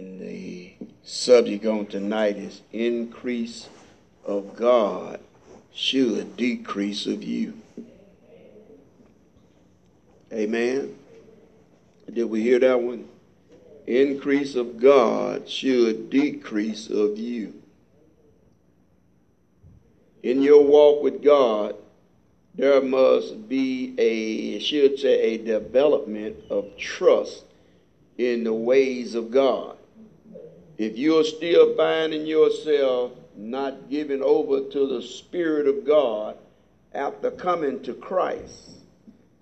And the subject on tonight is increase of God should decrease of you. Amen. Did we hear that one? Increase of God should decrease of you. In your walk with God, there must be a, should say, a development of trust in the ways of God. If you're still finding yourself not giving over to the Spirit of God after coming to Christ,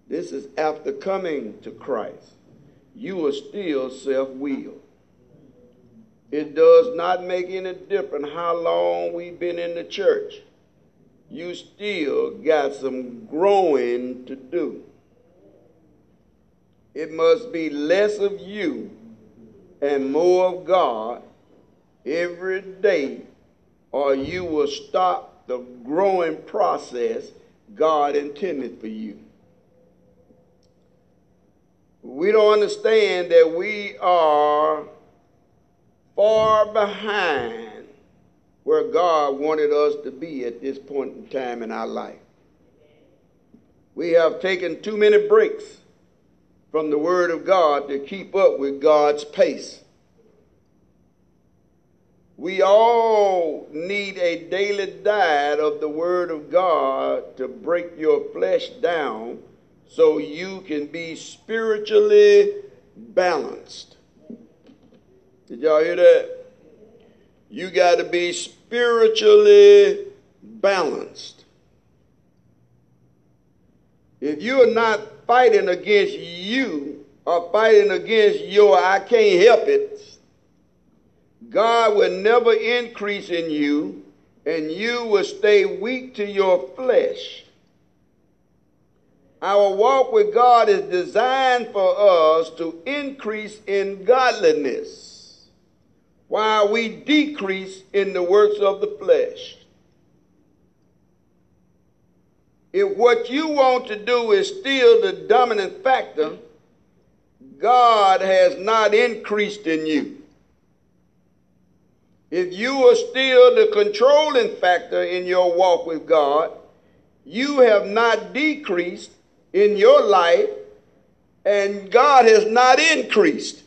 this is after coming to Christ, you are still self willed. It does not make any difference how long we've been in the church you still got some growing to do. It must be less of you and more of God every day, or you will stop the growing process God intended for you. We don't understand that we are far behind where God wanted us to be at this point in time in our life. We have taken too many breaks from the Word of God to keep up with God's pace. We all need a daily diet of the Word of God to break your flesh down so you can be spiritually balanced. Did y'all hear that? You got to be spiritually balanced. If you're not fighting against you or fighting against your I can't help it, God will never increase in you and you will stay weak to your flesh. Our walk with God is designed for us to increase in godliness while we decrease in the works of the flesh. If what you want to do is still the dominant factor, God has not increased in you. If you are still the controlling factor in your walk with God, you have not decreased in your life, and God has not increased.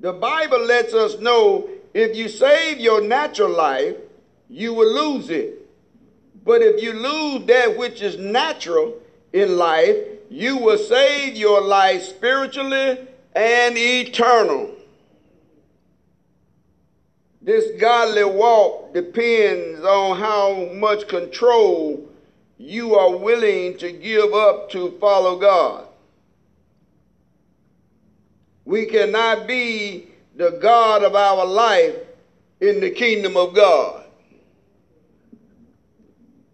The Bible lets us know if you save your natural life, you will lose it. But if you lose that which is natural in life, you will save your life spiritually and eternal. This godly walk depends on how much control you are willing to give up to follow God. We cannot be the God of our life in the kingdom of God.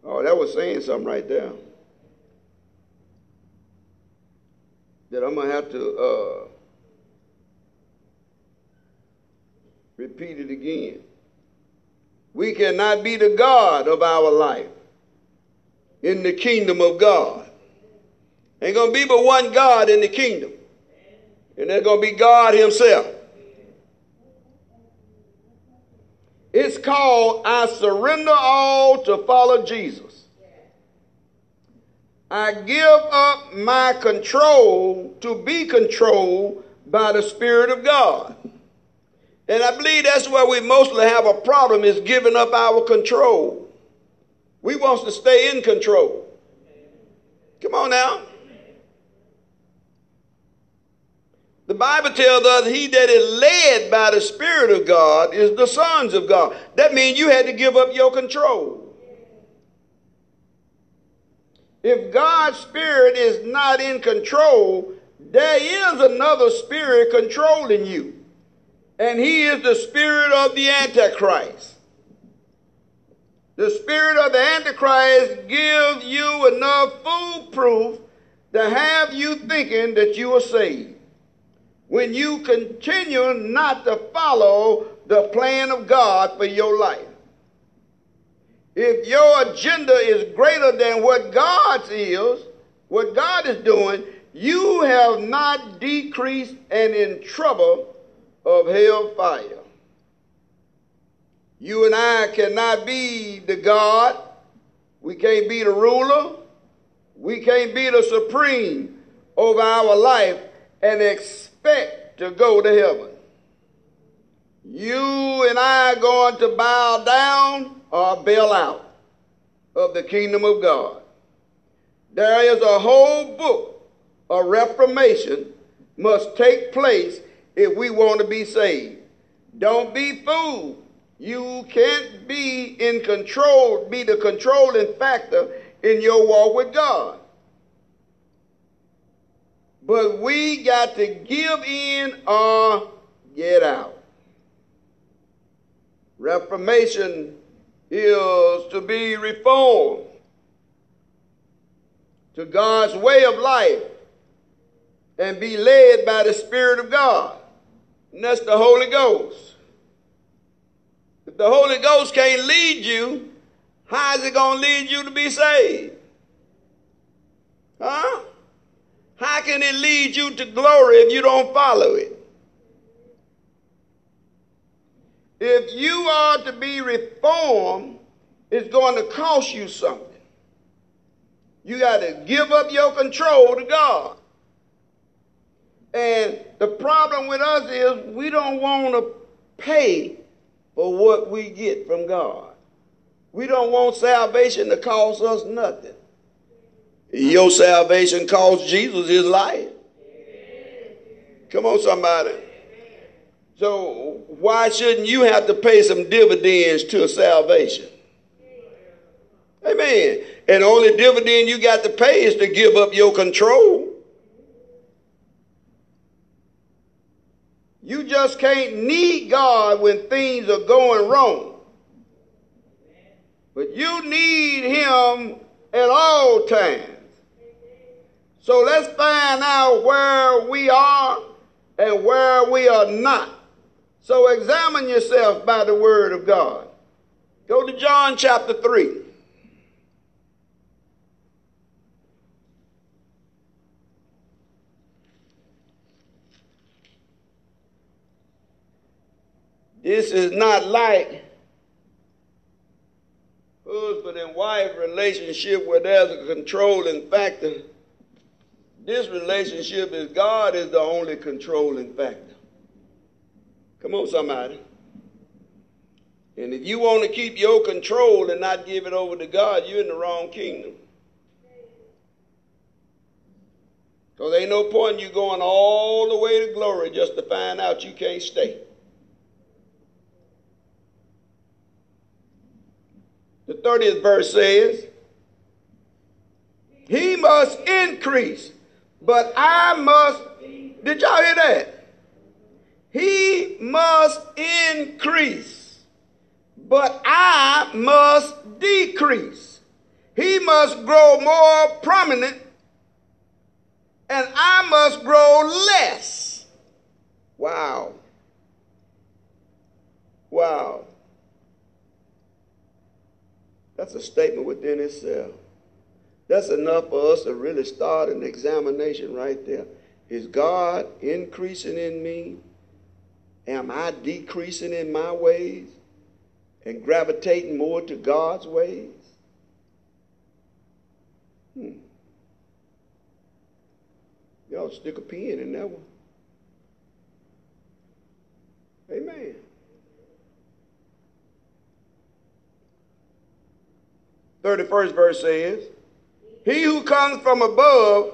Oh, that was saying something right there. That I'm going to have to uh, repeat it again. We cannot be the God of our life in the kingdom of God. Ain't to be but one God in the kingdom. And that's to be God Himself. It's called I surrender all to follow Jesus. I give up my control to be controlled by the Spirit of God. And I believe that's where we mostly have a problem is giving up our control. We want to stay in control. Come on now. The Bible tells us he that is led by the Spirit of God is the sons of God. That means you had to give up your control. If God's Spirit is not in control, there is another spirit controlling you. And he is the spirit of the Antichrist. The spirit of the Antichrist gives you enough foolproof to have you thinking that you are saved when you continue not to follow the plan of God for your life. If your agenda is greater than what God's is, what God is doing, you have not decreased and in trouble of hell fire. You and I cannot be the God. We can't be the ruler. We can't be the supreme over our life and expect to go to heaven. You and I are going to bow down or bail out of the kingdom of God. There is a whole book of reformation must take place if we want to be saved. Don't be fooled. You can't be in control, be the controlling factor in your walk with God. But we got to give in or get out. Reformation is to be reformed to God's way of life and be led by the Spirit of God. And that's the Holy Ghost. If the Holy Ghost can't lead you, how is it going to lead you to be saved? Huh? How can it lead you to glory if you don't follow it? If you are to be reformed, it's going to cost you something. You got to give up your control to God. And the problem with us is we don't want to pay for what we get from God. We don't want salvation to cost us nothing. Your salvation cost Jesus his life. Come on, somebody. So why shouldn't you have to pay some dividends to salvation? Amen. And the only dividend you got to pay is to give up your control. You just can't need God when things are going wrong. But you need Him at all times. So let's find out where we are and where we are not. So examine yourself by the word of God. Go to John chapter 3. This is not like husband and wife relationship where there's a controlling factor. This relationship is God is the only controlling factor. Come on, somebody. And if you want to keep your control and not give it over to God, you're in the wrong kingdom. Because ain't no point in you going all the way to glory just to find out you can't stay. The 30th verse says, He must increase, but I must. Did y'all hear that? He must increase, but I must decrease. He must grow more prominent, and I must grow less. Wow. Wow. That's a statement within itself. That's enough for us to really start an examination right there. Is God increasing in me? Am I decreasing in my ways and gravitating more to God's ways? Hmm. Y'all stick a pin in that one. Amen. Thirty-first verse says, "He who comes from above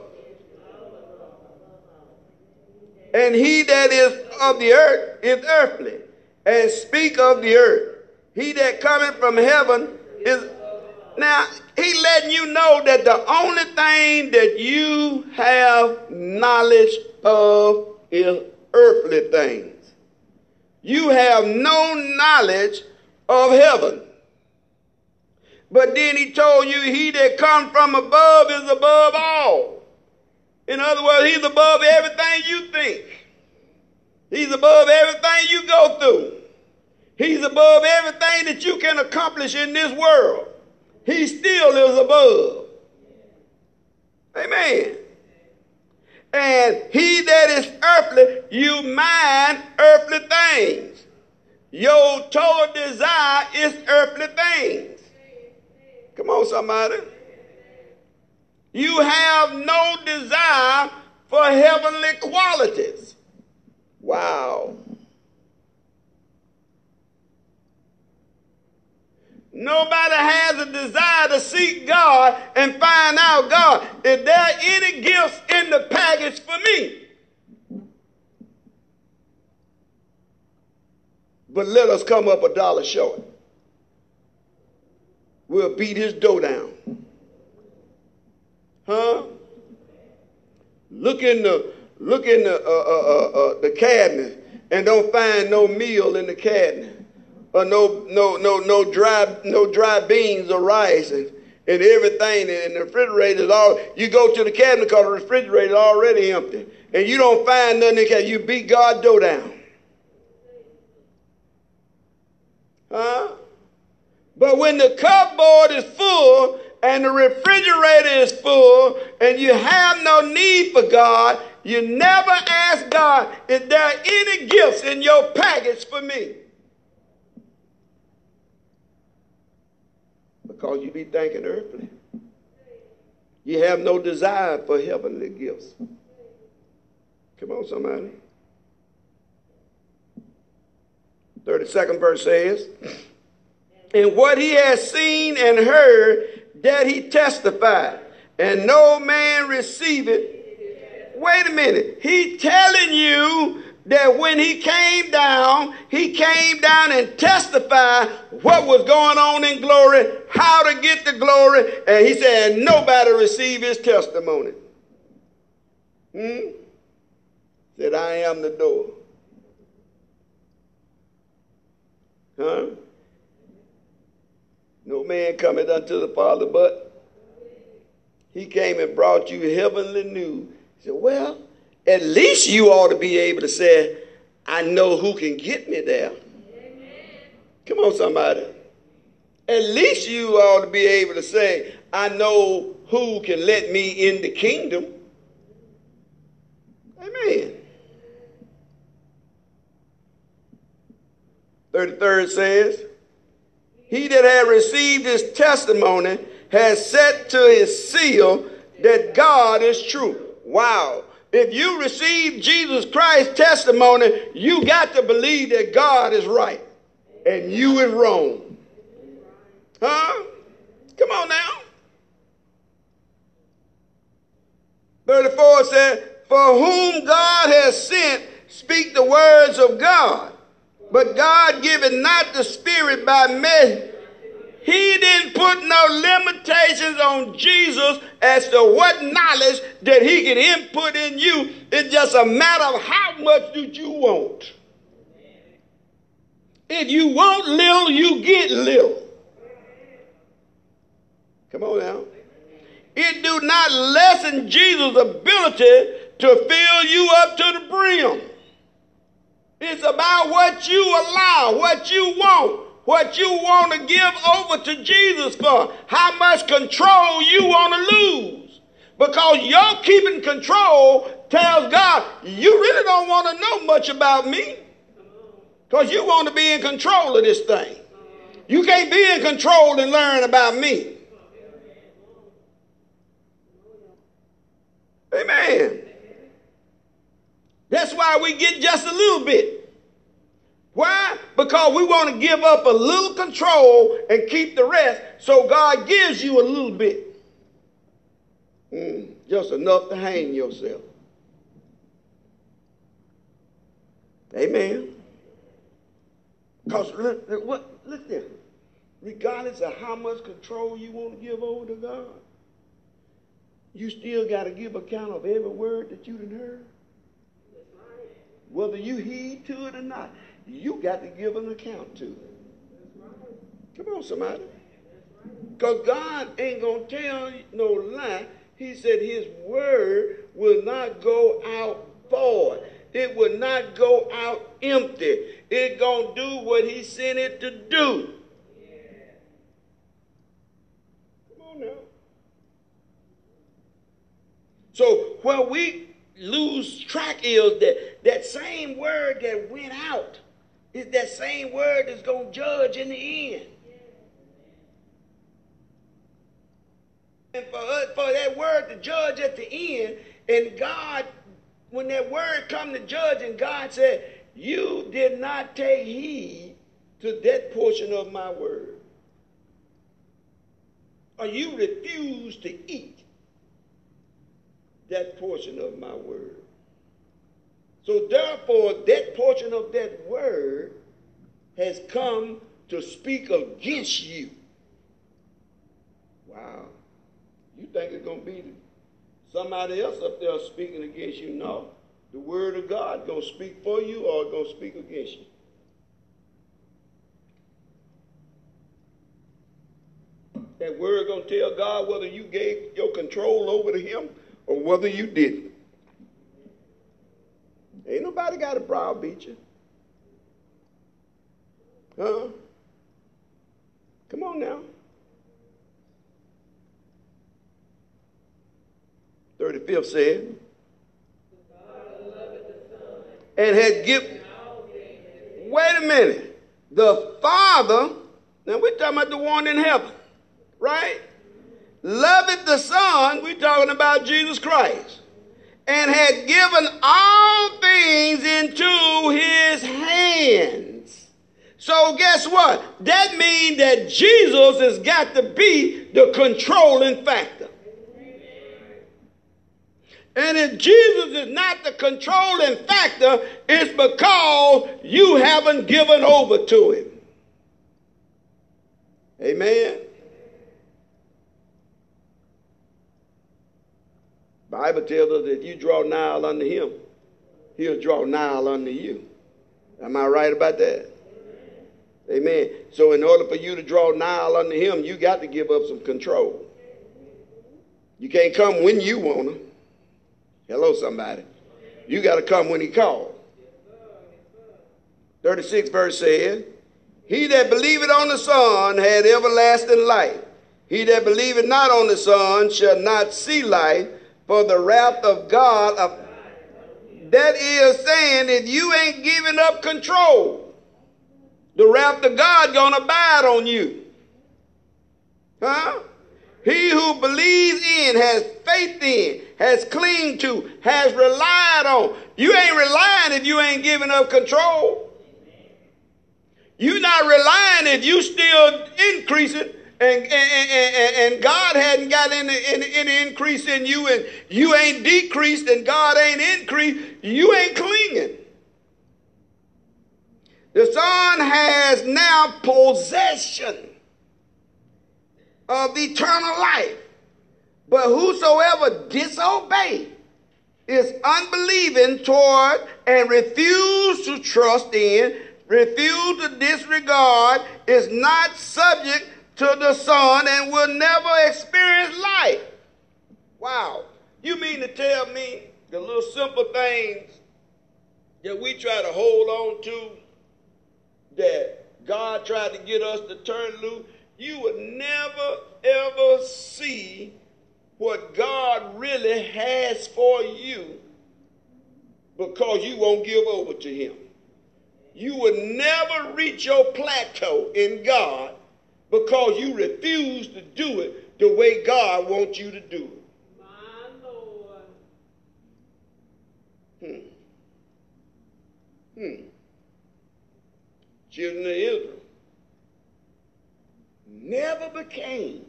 and he that is of the earth is earthly, and speak of the earth. He that cometh from heaven is. Now, he letting you know that the only thing that you have knowledge of is earthly things. You have no knowledge of heaven. But then he told you, he that comes from above is above all. In other words, he's above everything you think. He's above everything you go through. He's above everything that you can accomplish in this world. He still is above. Amen. And he that is earthly, you mind earthly things. Your total desire is earthly things. Come on, somebody. You have no desire for heavenly qualities. Wow. Nobody has a desire to seek God and find out God. Is there are any gifts in the package for me? But let us come up a dollar short. We'll beat his dough down. Huh? Look in the look in the uh, uh, uh, uh the cabinet and don't find no meal in the cabinet or no no no no dry no dry beans or rice and, and everything and the refrigerator is all you go to the cabinet because the refrigerator is already empty and you don't find nothing in the You beat God dough down. Huh? But when the cupboard is full and the refrigerator is full and you have no need for God, you never ask God, is there any gifts in your package for me? because you be thinking earthly. You have no desire for heavenly gifts. Come on, somebody. 32nd verse says, And what he has seen and heard, that he testified, and no man receive it. Wait a minute. He telling you that when he came down, he came down and testified what was going on in glory, how to get the glory, and he said, nobody received his testimony. Hmm? Said, I am the door. Huh? No man cometh unto the Father but he came and brought you heavenly news. He said, Well, at least you ought to be able to say, I know who can get me there. Amen. Come on, somebody. At least you ought to be able to say, I know who can let me in the kingdom. Amen. 33rd says, He that had received his testimony has set to his seal that God is true. Wow. If you receive Jesus Christ's testimony, you got to believe that God is right and you is wrong. Huh? Come on now. 34 said, For whom God has sent, speak the words of God. But God giveth not the Spirit by measure he didn't put no limitations on Jesus as to what knowledge that he can input in you. It's just a matter of how much do you want. If you want little, you get little. Come on now. It do not lessen Jesus' ability to fill you up to the brim. It's about what you allow, what you want what you want to give over to Jesus for, how much control you want to lose. Because your keeping control tells God, you really don't want to know much about me. Because you want to be in control of this thing. You can't be in control and learn about me. Amen. That's why we get just a little bit. Why? Because we want to give up a little control and keep the rest, so God gives you a little bit. Mm, just enough to hang yourself. Amen. Because look, look, look there. Regardless of how much control you want to give over to God, you still got to give account of every word that you have heard. Whether you heed to it or not you got to give an account to. Come on, somebody. Because God ain't going to tell no lie. He said his word will not go out void. It will not go out empty. It going to do what he sent it to do. Come on now. So where we lose track is that that same word that went out is that same word that's going to judge in the end. And for, for that word to judge at the end, and God, when that word come to judge, and God said, you did not take heed to that portion of my word. Or you refused to eat that portion of my word. So therefore, that portion of that word has come to speak against you. Wow. You think it's going to be somebody else up there speaking against you? No. The word of God going to speak for you or going to speak against you? That word going to tell God whether you gave your control over to him or whether you didn't. Ain't nobody got a browbeat you. Huh? Come on now. 35th said, and had given. Wait a minute. The Father, now we're talking about the one in heaven, right? Loveth the Son, we're talking about Jesus Christ, and had given all things into his hands. So guess what? That means that Jesus has got to be the controlling factor. And if Jesus is not the controlling factor, it's because you haven't given over to him. Amen. Bible tells us that if you draw nigh unto him, he'll draw nigh unto you. Am I right about that? Amen. So in order for you to draw nigh unto him, you got to give up some control. You can't come when you want to. Hello, somebody. You got to come when he calls. 36 verse says, He that believeth on the Son had everlasting life. He that believeth not on the Son shall not see life, for the wrath of God. Of, that is saying, if you ain't giving up control, the wrath of God gonna abide on you. Huh? He who believes in, has faith in, has clinged to, has relied on. You ain't relying if you ain't giving up control. You're not relying if you still increasing and, and, and, God hadn't got any, any, any increase in you and you ain't decreased and God ain't increased, you ain't clinging. The Son has now possession of eternal life. But whosoever disobey is unbelieving toward and refuse to trust in, refuse to disregard, is not subject to the Son and will never experience light. Wow. You mean to tell me the little simple things that we try to hold on to that God tried to get us to turn loose? you would never ever see what God really has for you because you won't give over to Him. You would never reach your plateau in God because you refuse to do it the way God wants you to do it. My Lord. Hmm. Hmm. Children of Israel never became,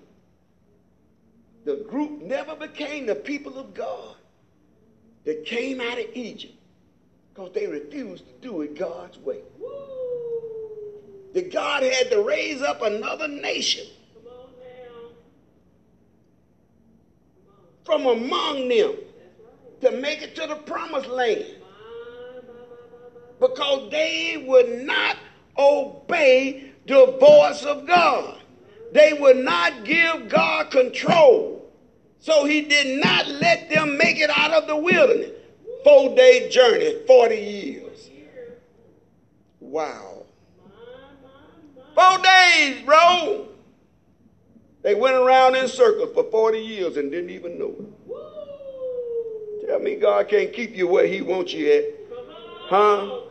the group never became the people of God that came out of Egypt because they refused to do it God's way. That God had to raise up another nation from among them to make it to the promised land because they would not obey the voice of God. They would not give God control. So he did not let them make it out of the wilderness. Four day journey, 40 years. Wow. Four days, bro. They went around in circles for 40 years and didn't even know it. Tell me God can't keep you where He wants you at. Huh?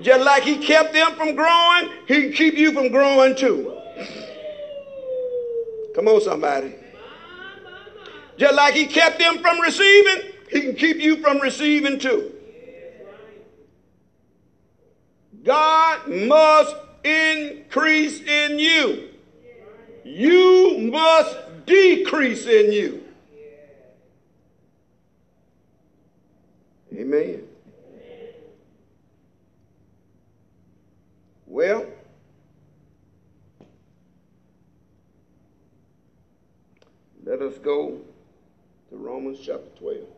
Just like He kept them from growing, He can keep you from growing too. Come on, somebody. Just like He kept them from receiving, He can keep you from receiving too. God must increase in you. You must decrease in you. Amen. Well, let us go to Romans chapter 12.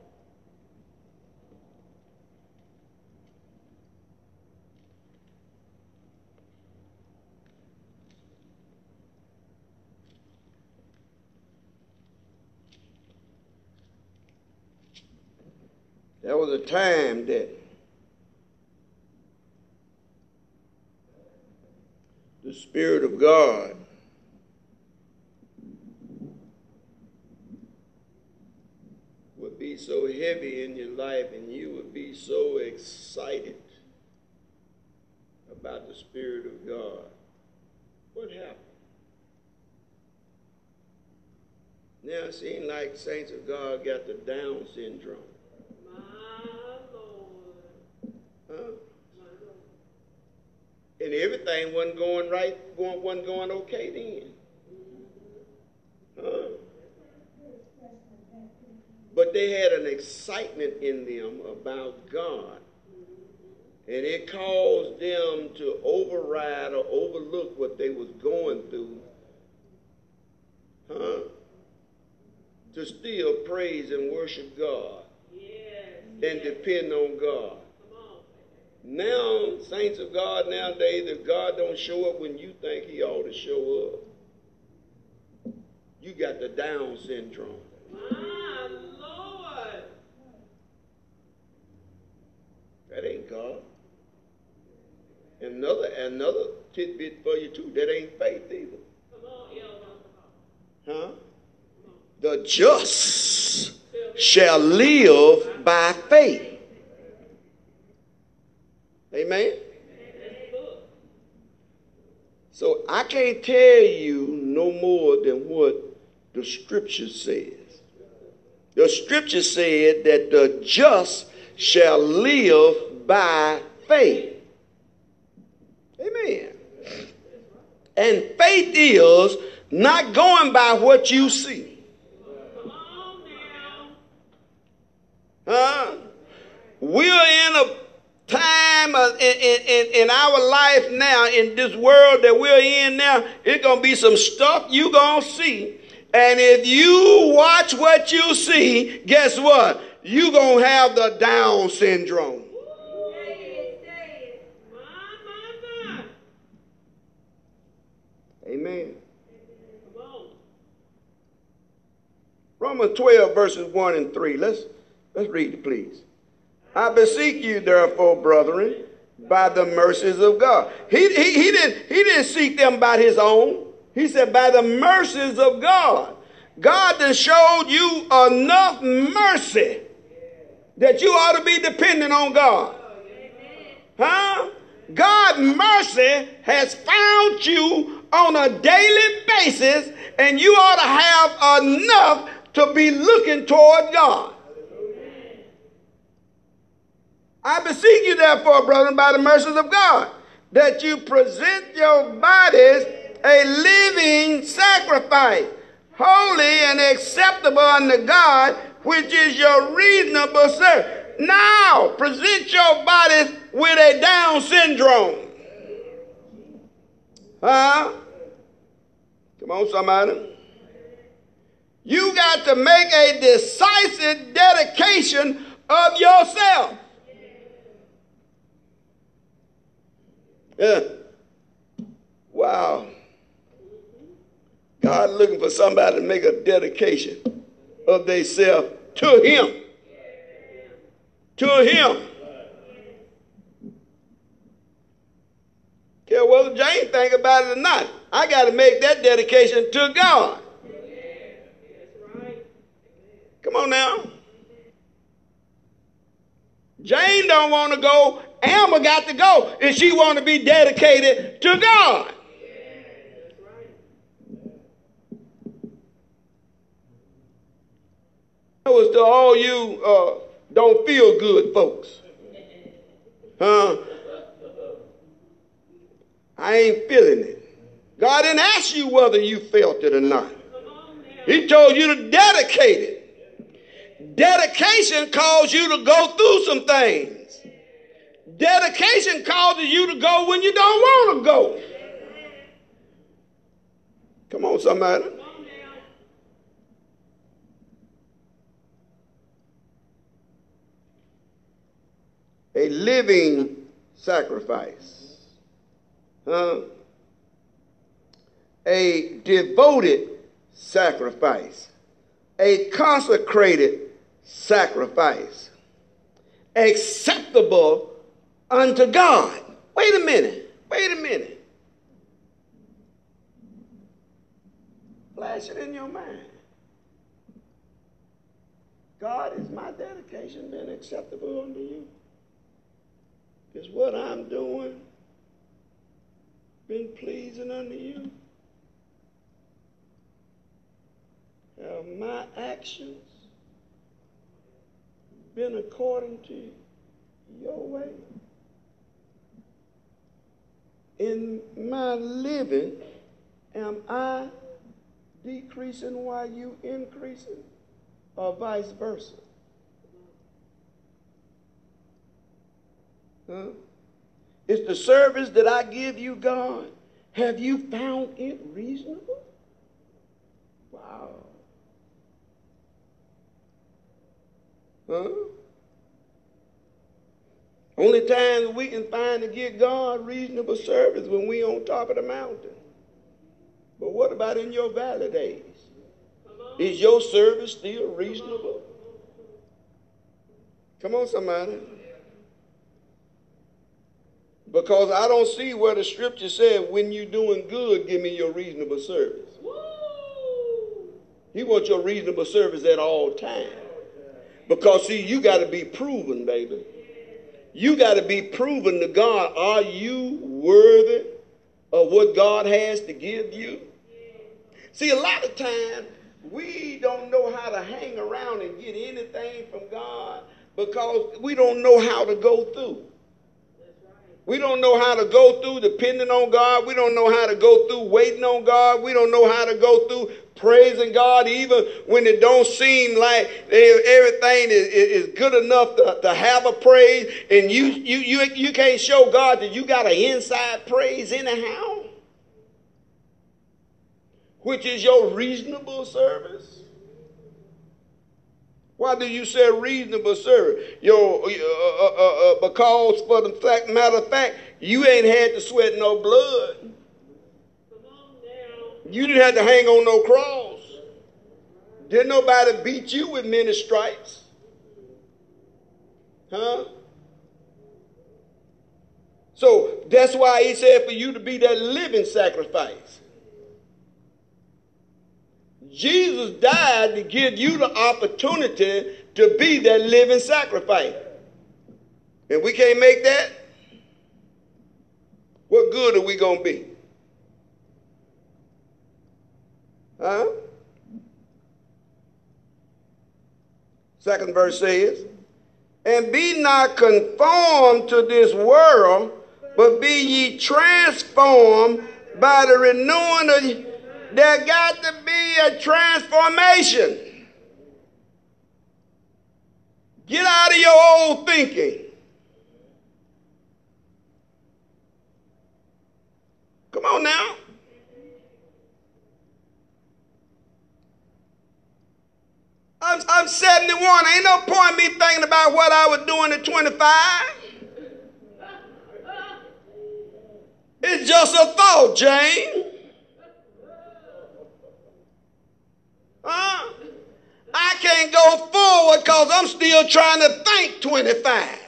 There was a time that the Spirit of God would be so heavy in your life and you would be so excited about the Spirit of God. What happened? Now it seems like saints of God got the Down syndrome. Huh? And everything wasn't going right, wasn't going okay then. Huh? But they had an excitement in them about God. And it caused them to override or overlook what they was going through. Huh? To still praise and worship God. Yes. And depend on God. Now, saints of God nowadays, if God don't show up when you think he ought to show up, you got the Down syndrome. My Lord. That ain't God. Another another tidbit for you too. That ain't faith either. Huh? The just shall live by faith. Amen? So I can't tell you no more than what the scripture says. The scripture said that the just shall live by faith. Amen. And faith is not going by what you see. Huh? We're in a time Uh, in, in, in our life now, in this world that we're in now, it's going to be some stuff you going to see. And if you watch what you see, guess what? you going to have the Down syndrome. Amen. Romans 12, verses 1 and 3. Let's, let's read it, please. I beseech you, therefore, brethren, by the mercies of God. He, he, he, didn't, he didn't seek them by his own. He said, by the mercies of God. God has showed you enough mercy that you ought to be dependent on God. Huh? God's mercy has found you on a daily basis, and you ought to have enough to be looking toward God. I beseech you, therefore, brethren, by the mercies of God, that you present your bodies a living sacrifice, holy and acceptable unto God, which is your reasonable service. Now, present your bodies with a Down syndrome. Huh? Come on, somebody. You got to make a decisive dedication of yourself. Yeah. Wow. God looking for somebody to make a dedication of themselves to Him. To Him. Care whether James think about it or not. I got to make that dedication to God. Come on now. Jane don't want to go. Amber got to go, and she want to be dedicated to God. That was to all you uh, don't feel good folks. Huh? I ain't feeling it. God didn't ask you whether you felt it or not. He told you to dedicate it. Dedication calls you to go through some things. Dedication causes you to go when you don't want to go. Come on, somebody. A living sacrifice. Huh? A devoted sacrifice, a consecrated sacrifice, acceptable unto God. Wait a minute. Wait a minute. Flash it in your mind. God, is my dedication been acceptable unto you? Is what I'm doing been pleasing unto you? Have my actions been according to your way? In my living, am I decreasing while you increasing? Or vice versa? Huh? Is the service that I give you, God, have you found it reasonable? Wow. Huh? Only time we can find to give God reasonable service when we on top of the mountain. But what about in your valley days? Is your service still reasonable? Come on, somebody. Because I don't see where the scripture said, when you're doing good, give me your reasonable service. He wants your reasonable service at all times. Because, see, you got to be proven, baby. You got to be proven to God. Are you worthy of what God has to give you? See, a lot of times we don't know how to hang around and get anything from God because we don't know how to go through. We don't know how to go through depending on God. We don't know how to go through waiting on God. We don't know how to go through praising God even when it don't seem like everything is, is good enough to, to have a praise. And you, you, you, you can't show God that you got an inside praise anyhow, which is your reasonable service. Why do you say reasonable service? Your, uh, uh, uh, uh, because for the fact, matter of fact, you ain't had to sweat no blood. You didn't have to hang on no cross. Didn't nobody beat you with many stripes? Huh? So that's why he said for you to be that living sacrifice. Jesus died to give you the opportunity to be that living sacrifice. If we can't make that, what good are we going to be? Huh? Second verse says, And be not conformed to this world, but be ye transformed by the renewing of there got to be a transformation. Get out of your old thinking. Come on now. I'm, I'm 71. Ain't no point me thinking about what I was doing at 25. It's just a thought, Jane. Huh? I can't go forward because I'm still trying to think 25.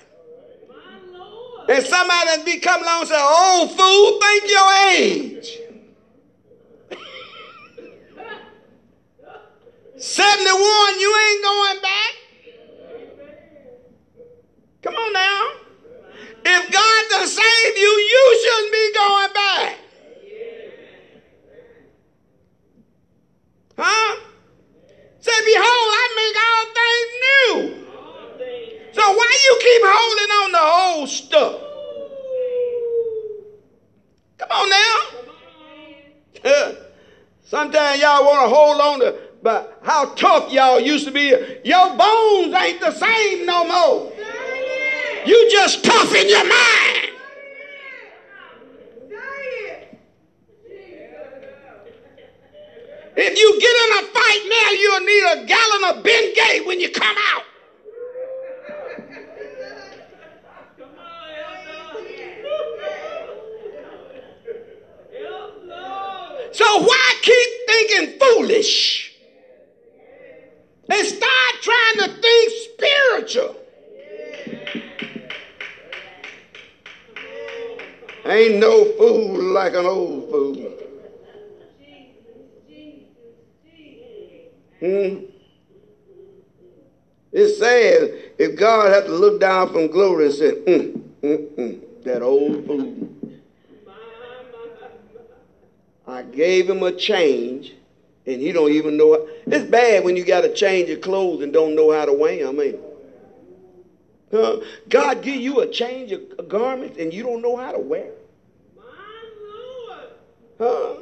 And somebody be coming along and say, old fool, think your age. 71, you ain't going back. Come on now. if God done saved you, you shouldn't be going back. Huh? Say, behold, I make all things new. So why you keep holding on the old stuff? Come on now. Sometimes y'all want to hold on to but how tough y'all used to be. Your bones ain't the same no more. You just tough in your mind. If you get in a fight now, you'll need a gallon of Bengay when you come out. So why keep thinking foolish? And start trying to think spiritual. Ain't no fool like an old fool. Hmm? It's sad if God had to look down from glory and said, mm, mm, mm, that old fool. I gave him a change, and you don't even know. It's bad when you got to change your clothes and don't know how to wear them. I huh? God give you a change of garments, and you don't know how to wear. Huh?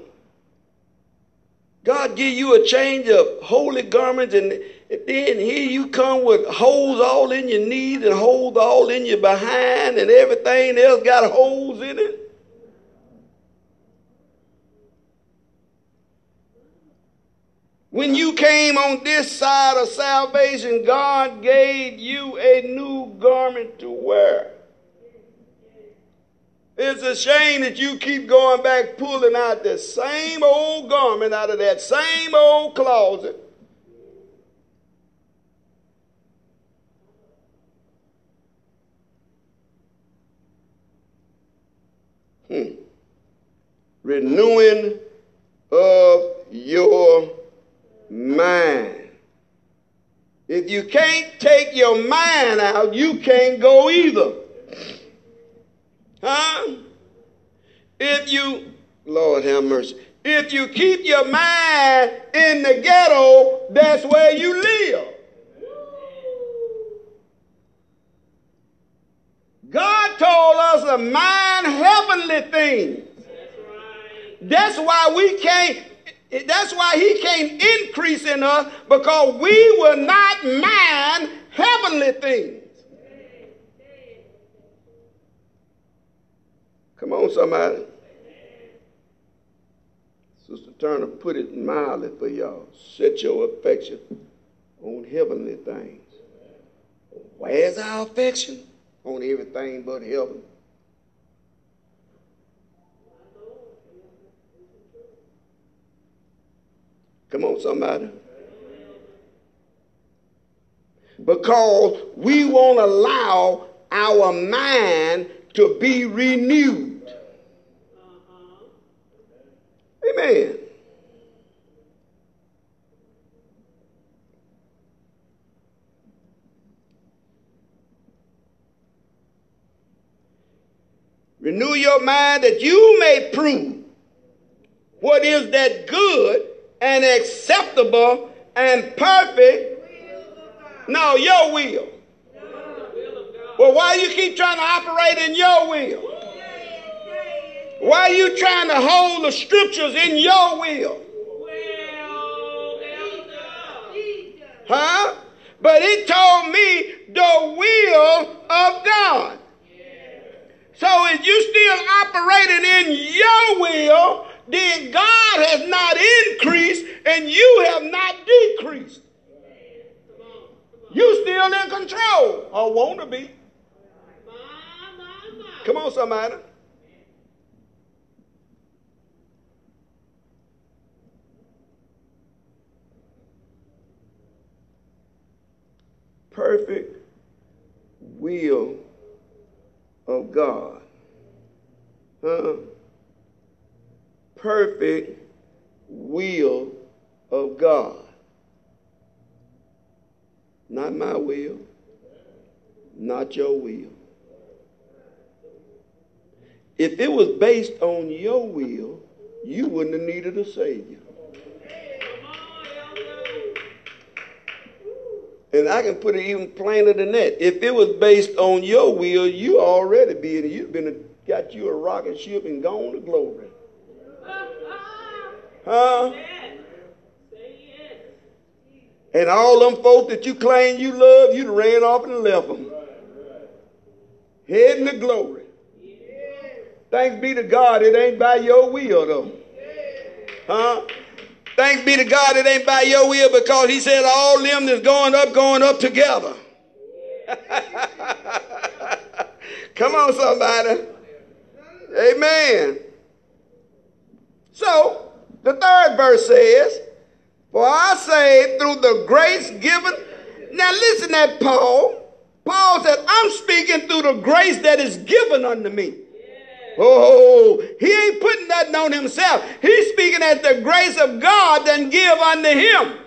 God give you a change of holy garments, and then here you come with holes all in your knees and holes all in your behind, and everything else got holes in it. When you came on this side of salvation, God gave you a new garment to wear. It's a shame that you keep going back pulling out the same old garment out of that same old closet. Hmm. Renewing of your mind. If you can't take your mind out, you can't go either. Huh? If you, Lord have mercy, if you keep your mind in the ghetto, that's where you live. God told us to mind heavenly things. That's why we can't that's why he can't increase in us because we will not mind heavenly things. Come on, somebody. Sister Turner put it mildly for y'all. Set your affection on heavenly things. Where's our affection? On everything but heaven. Come on, somebody. Because we won't allow our mind to be renewed. Amen. Renew your mind that you may prove what is that good and acceptable and perfect. No, your will. Well, why you keep trying to operate in your will? Why are you trying to hold the scriptures in your will? Huh? But it told me the will of God. So if you still operating in your will, then God has not increased and you have not decreased. You still in control or want to be. Come on, somebody. Perfect will of God. Huh? perfect will of God. Not my will, not your will. if it was based on your will, you wouldn't have needed a Savior. And I can put it even plainer than that. If it was based on your will, you already be in You've been got you a rocket ship and gone to glory. Huh? And all them folks that you claim you love, you ran off and left them. Heading to glory. Thanks be to God, it ain't by your will though. Huh? Thanks be to God, it ain't by your will because He said all them that's going up, going up together. Come on, somebody. Amen. So, the third verse says, For I say through the grace given. Now, listen at Paul. Paul said, I'm speaking through the grace that is given unto me. Oh, he ain't putting nothing on himself. He's speaking as the grace of God that give unto him.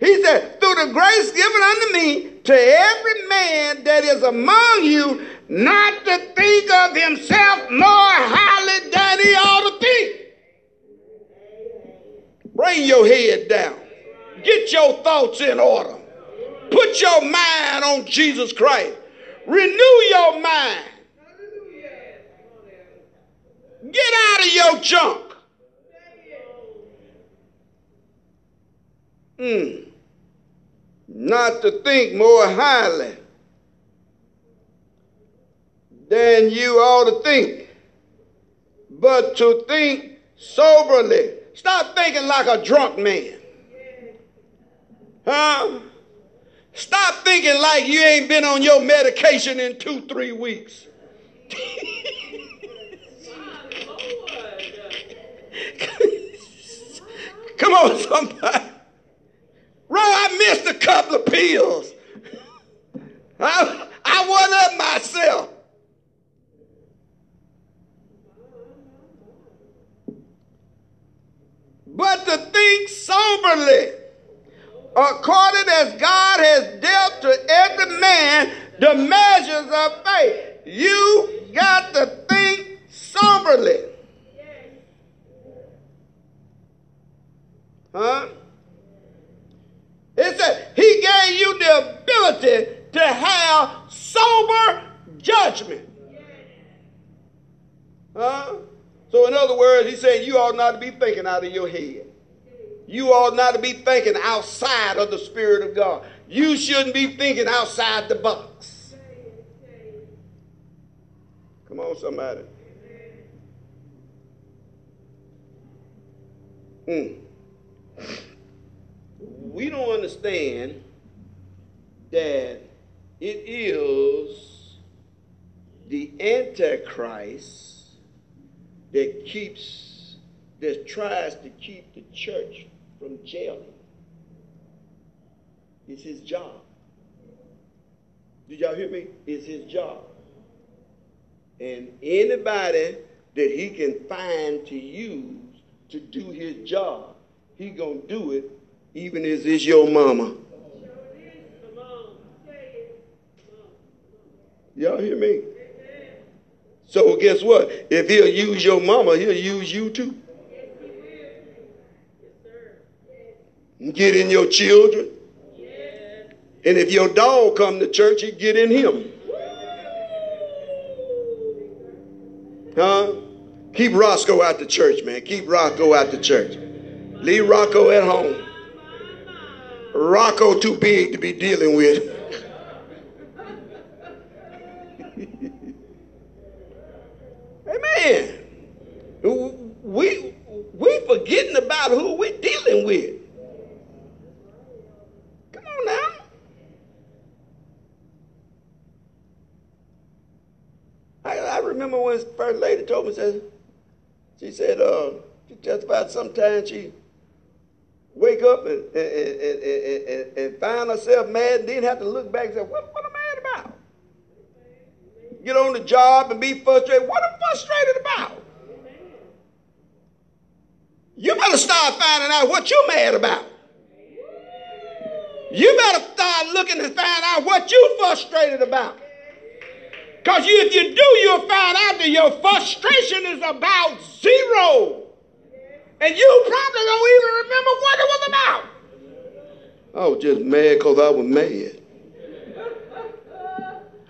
He said, through the grace given unto me, to every man that is among you, not to think of himself more highly than he ought to think. Bring your head down. Get your thoughts in order. Put your mind on Jesus Christ. Renew your mind. Get out of your junk. Mm. Not to think more highly than you ought to think, but to think soberly. Stop thinking like a drunk man. Huh? Stop thinking like you ain't been on your medication in two, three weeks. Come on, somebody. Bro, I missed a couple of pills. I, I went up myself. But to think soberly, according as God has dealt to every man the measures of faith. You got to think soberly. Huh? It said he gave you the ability to have sober judgment. Huh? So, in other words, he's saying you ought not to be thinking out of your head. You ought not to be thinking outside of the Spirit of God. You shouldn't be thinking outside the box. Come on, somebody. Mm we don't understand that it is the Antichrist that keeps, that tries to keep the church from jailing. It's his job. Did y'all hear me? It's his job. And anybody that he can find to use to do his job, he gonna do it even as is your mama. Y'all hear me? So guess what? If he'll use your mama, he'll use you too. Get in your children. And if your dog come to church, he get in him. Huh? Keep Roscoe out the church, man. Keep Rocco out the church. Leave Rocco at home. Rocco too big to be dealing with. We we forgetting about who we're dealing with. Come on now. I, I remember when First Lady told me, said, she said, uh, she testified sometimes she wake up and, and, and, and, find herself mad and then have to look back and say, what, what am I mad about? Get on the job and be frustrated. What am I frustrated about? You better start finding out what you're mad about. You better start looking and find out what you're frustrated about. Because you, if you do, you'll find out that your frustration is about zero. And you probably don't even remember what it was about. I was just mad because I was mad.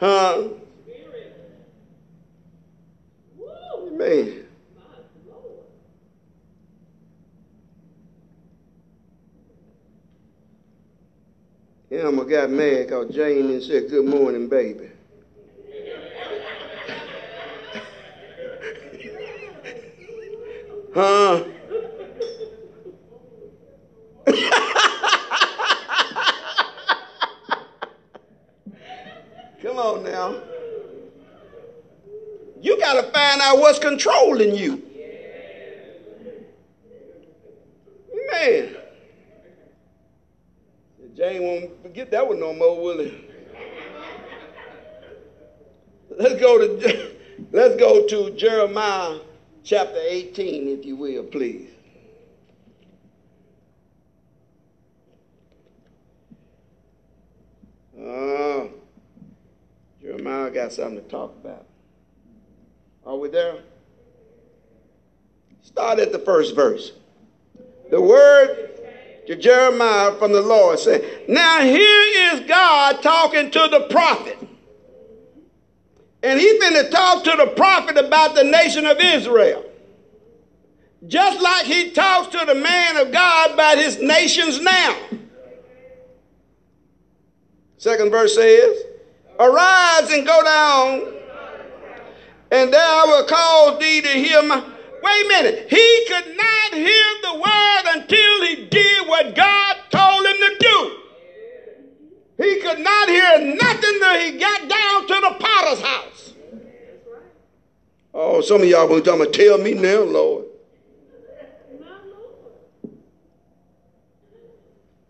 Huh? Man. Emma got mad because Jane said, Good morning, baby. huh? Come on now. You got to find out what's controlling you. Man. Jane won't forget that one no more, will he? Let's go to let's go to Jeremiah chapter 18, if you will, please. Uh, Jeremiah got something to talk about. Are we there? Start at the first verse. The word to Jeremiah from the Lord said, Now here is God talking to the prophet. And he's going to talk to the prophet about the nation of Israel. Just like he talks to the man of God about his nations now. Second verse says, Arise and go down, and there I will cause thee to hear my. Wait a minute. He could not hear the word until he did what God told him to do. He could not hear nothing until he got down to the potter's house. Oh, some of y'all going to tell me now, Lord.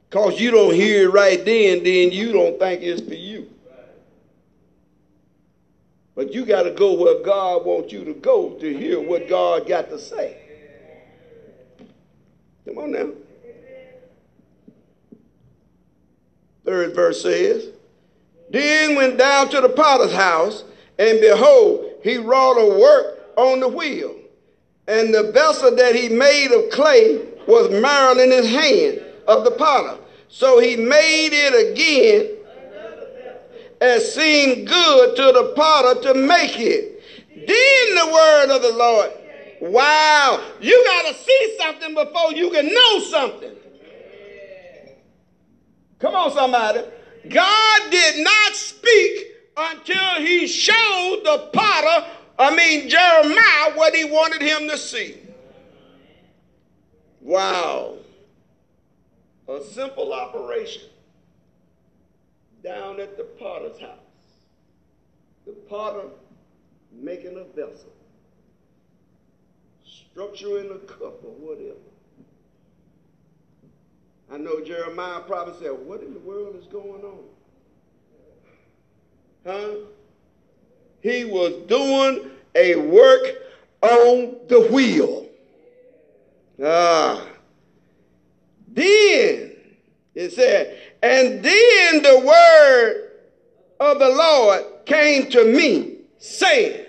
Because you don't hear it right then, then you don't think it's for you. But you got to go where God wants you to go to hear what God got to say. Come on now. Third verse says, Then went down to the potter's house, and behold, he wrought a work on the wheel. And the vessel that he made of clay was marred in his hand of the potter. So he made it again as seemed good to the potter to make it. Then the word of the Lord. Wow, you got to see something before you can know something. Come on, somebody. God did not speak until he showed the potter, I mean Jeremiah, what he wanted him to see. Wow. A simple operation down at the potter's house. The potter making a vessel, structuring a cup or whatever. I know Jeremiah probably said, What in the world is going on? Huh? He was doing a work on the wheel. Ah. Then it said, and then the word of the Lord came to me, saying,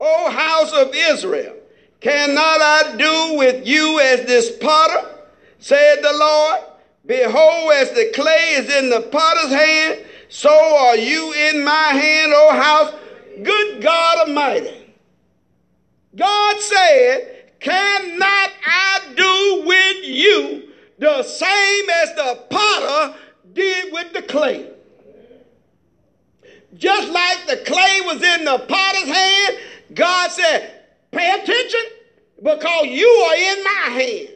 O house of Israel, cannot I do with you as this potter? said the Lord. Behold, as the clay is in the potter's hand, so are you in my hand, O house. Good God Almighty. God said, Cannot I do with you the same as the potter did with the clay. Just like the clay was in the potter's hand, God said, Pay attention because you are in my hands.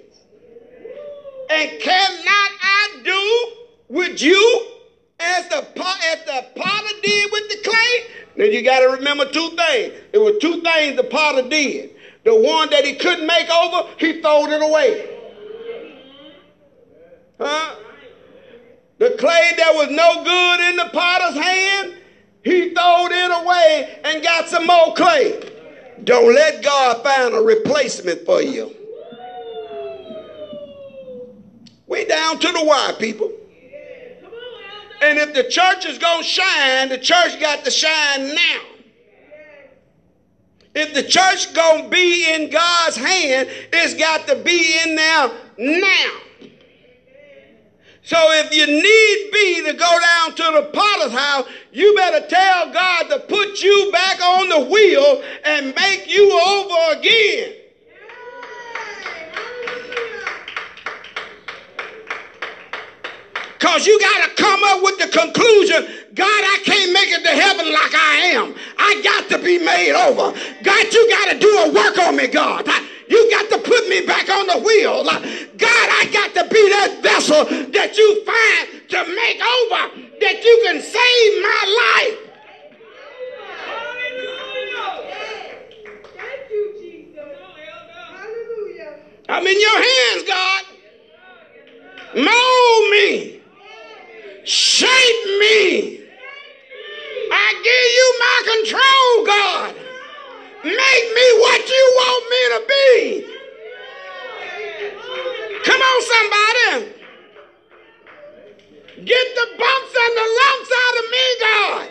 And cannot I do with you as the, as the potter did with the clay? Now you got to remember two things. It was two things the potter did. The one that he couldn't make over, he threw it away. Huh? The clay that was no good in the potter's hand, he threw it away and got some more clay. Don't let God find a replacement for you. We down to the wire, people. And if the church is going to shine, the church got to shine now. If the church gonna be in God's hand, it's got to be in there now. So if you need be to go down to the potter's house, you better tell God to put you back on the wheel and make you over again. Because you got to come up with the conclusion God, I can't make it to heaven like I am. I got to be made over. God, you got to do a work on me, God. You got to put me back on the wheel. God, I got to be that vessel that you find to make over, that you can save my life. I'm in your hands, God. Mold me. Shape me. I give you my control, God. Make me what you want me to be. Come on, somebody. Get the bumps and the lumps out of me, God.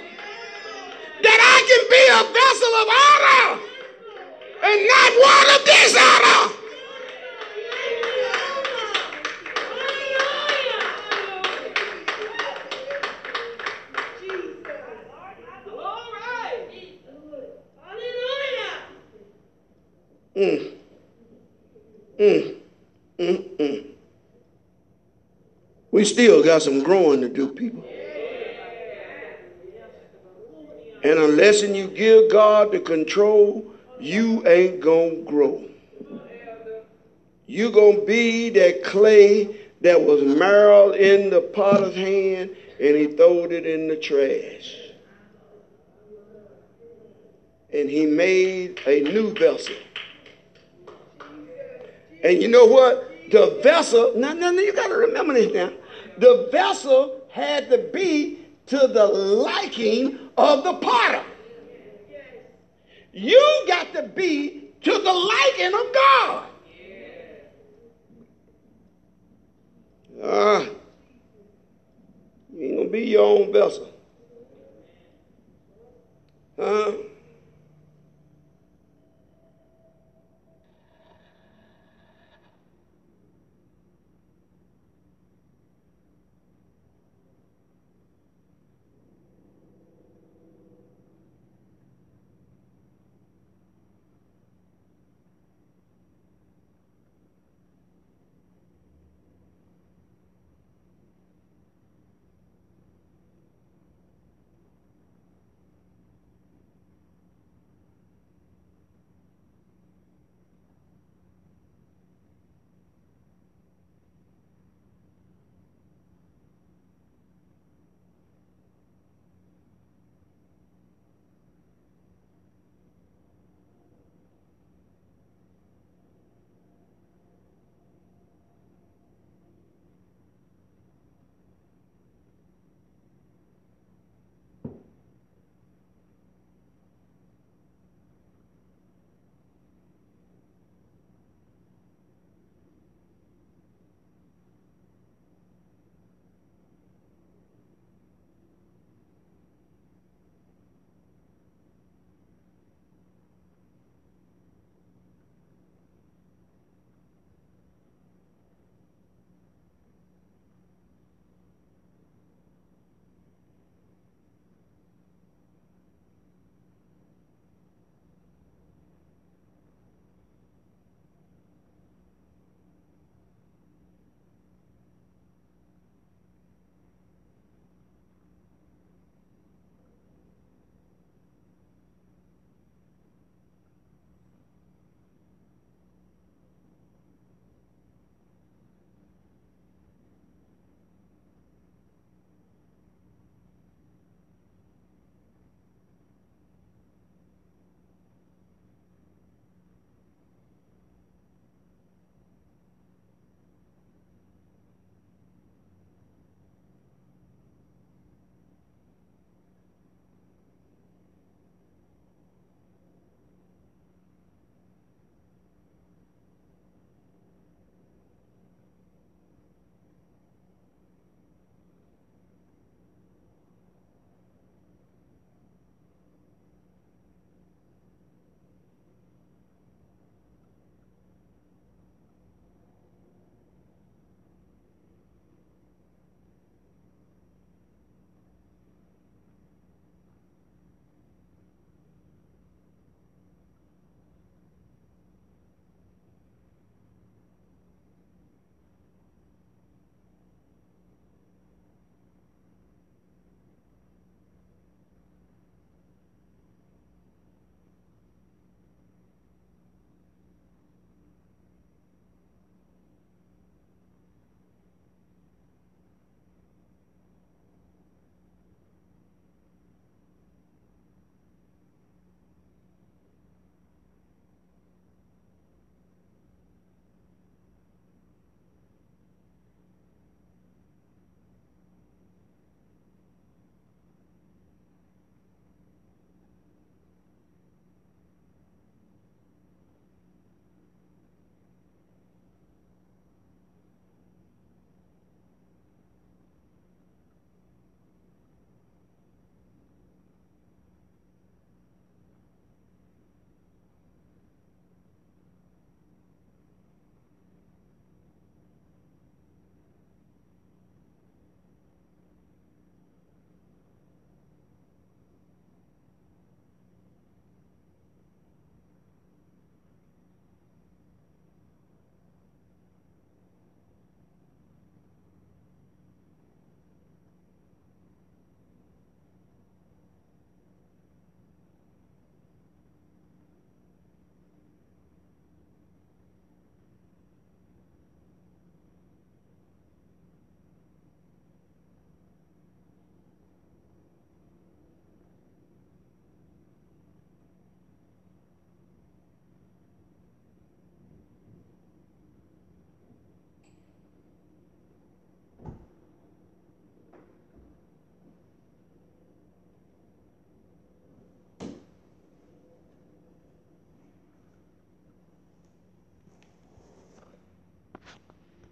That I can be a vessel of honor and not one of dishonor. Mm. Mm. Mm. Mm. We still got some growing to do, people. And unless you give God the control, you ain't gonna grow. You gonna be that clay that was marled in the potter's hand and he throwed it in the trash. And he made a new vessel. And you know what? The vessel, no, no, no, you got to remember this now. The vessel had to be to the liking of the potter. You got to be to the liking of God. Uh, you ain't gonna be your own vessel. Huh?